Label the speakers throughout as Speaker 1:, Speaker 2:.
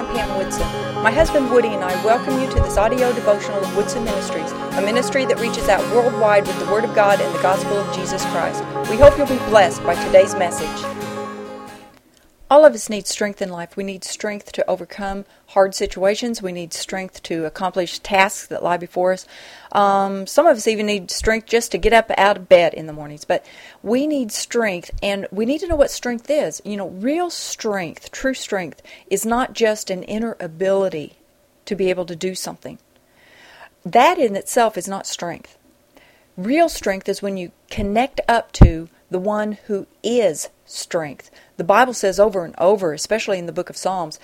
Speaker 1: I'm Pam Woodson. My husband Woody and I welcome you to this audio devotional of Woodson Ministries, a ministry that reaches out worldwide with the Word of God and the gospel of Jesus Christ. We hope you'll be blessed by today's message. All of us need strength in life. We need strength to overcome hard situations. We need strength to accomplish tasks that lie before us. Um, some of us even need strength just to get up out of bed in the mornings. But we need strength, and we need to know what strength is. You know, real strength, true strength, is not just an inner ability to be able to do something. That in itself is not strength. Real strength is when you connect up to the one who is strength. The Bible says over and over, especially in the book of Psalms,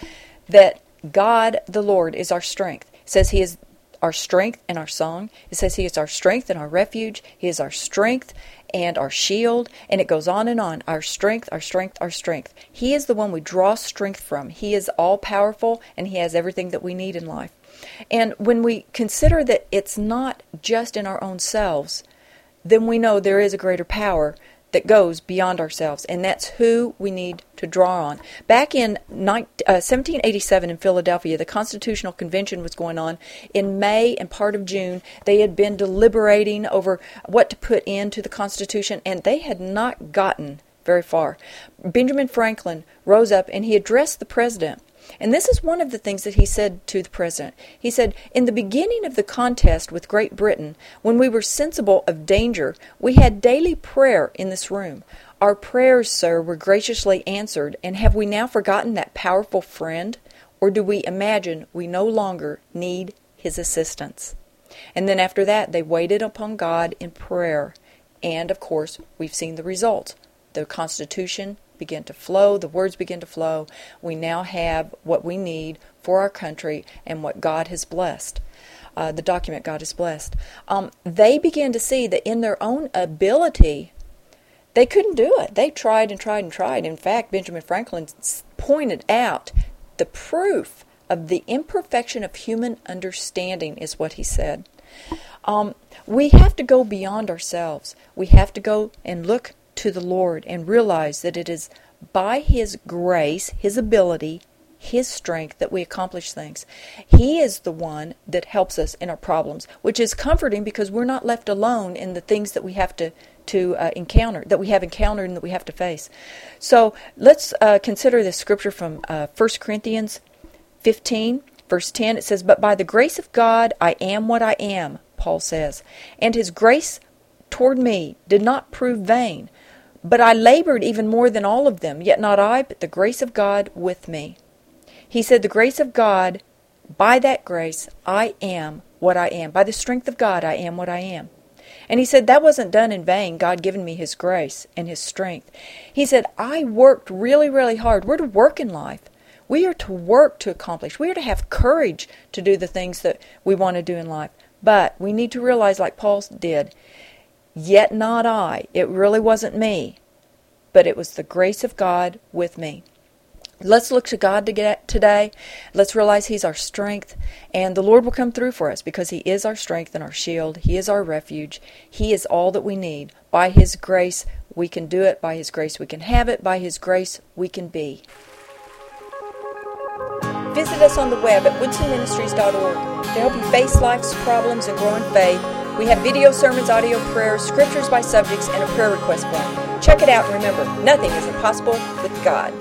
Speaker 1: that God the Lord is our strength. It says He is our strength and our song. It says He is our strength and our refuge. He is our strength and our shield. And it goes on and on. Our strength, our strength, our strength. He is the one we draw strength from. He is all powerful and He has everything that we need in life. And when we consider that it's not just in our own selves, then we know there is a greater power that goes beyond ourselves, and that's who we need to draw on. Back in 1787 uh, in Philadelphia, the Constitutional Convention was going on. In May and part of June, they had been deliberating over what to put into the Constitution, and they had not gotten very far. Benjamin Franklin rose up and he addressed the president and this is one of the things that he said to the president. He said, In the beginning of the contest with Great Britain, when we were sensible of danger, we had daily prayer in this room. Our prayers, sir, were graciously answered, and have we now forgotten that powerful friend? Or do we imagine we no longer need his assistance? And then after that, they waited upon God in prayer. And of course, we've seen the result. The Constitution begin to flow, the words begin to flow. We now have what we need for our country and what God has blessed. Uh, the document God has blessed. Um, they began to see that in their own ability, they couldn't do it. They tried and tried and tried. In fact, Benjamin Franklin pointed out the proof of the imperfection of human understanding, is what he said. Um, we have to go beyond ourselves. We have to go and look to the Lord and realize that it is by His grace, His ability, His strength that we accomplish things. He is the one that helps us in our problems, which is comforting because we're not left alone in the things that we have to to uh, encounter that we have encountered and that we have to face. So let's uh, consider this scripture from uh, 1 Corinthians 15, verse 10. It says, But by the grace of God I am what I am, Paul says, and his grace toward me did not prove vain. But I labored even more than all of them, yet not I, but the grace of God with me. He said, The grace of God, by that grace, I am what I am. By the strength of God, I am what I am. And he said, That wasn't done in vain, God giving me his grace and his strength. He said, I worked really, really hard. We're to work in life. We are to work to accomplish. We are to have courage to do the things that we want to do in life. But we need to realize, like Paul did, Yet not I. It really wasn't me, but it was the grace of God with me. Let's look to God today. Let's realize He's our strength, and the Lord will come through for us because He is our strength and our shield. He is our refuge. He is all that we need. By His grace, we can do it. By His grace, we can have it. By His grace, we can be. Visit us on the web at woodsonministries.org to help you face life's problems and grow in faith we have video sermons, audio prayers, scriptures by subjects, and a prayer request form. Check it out and remember, nothing is impossible with God.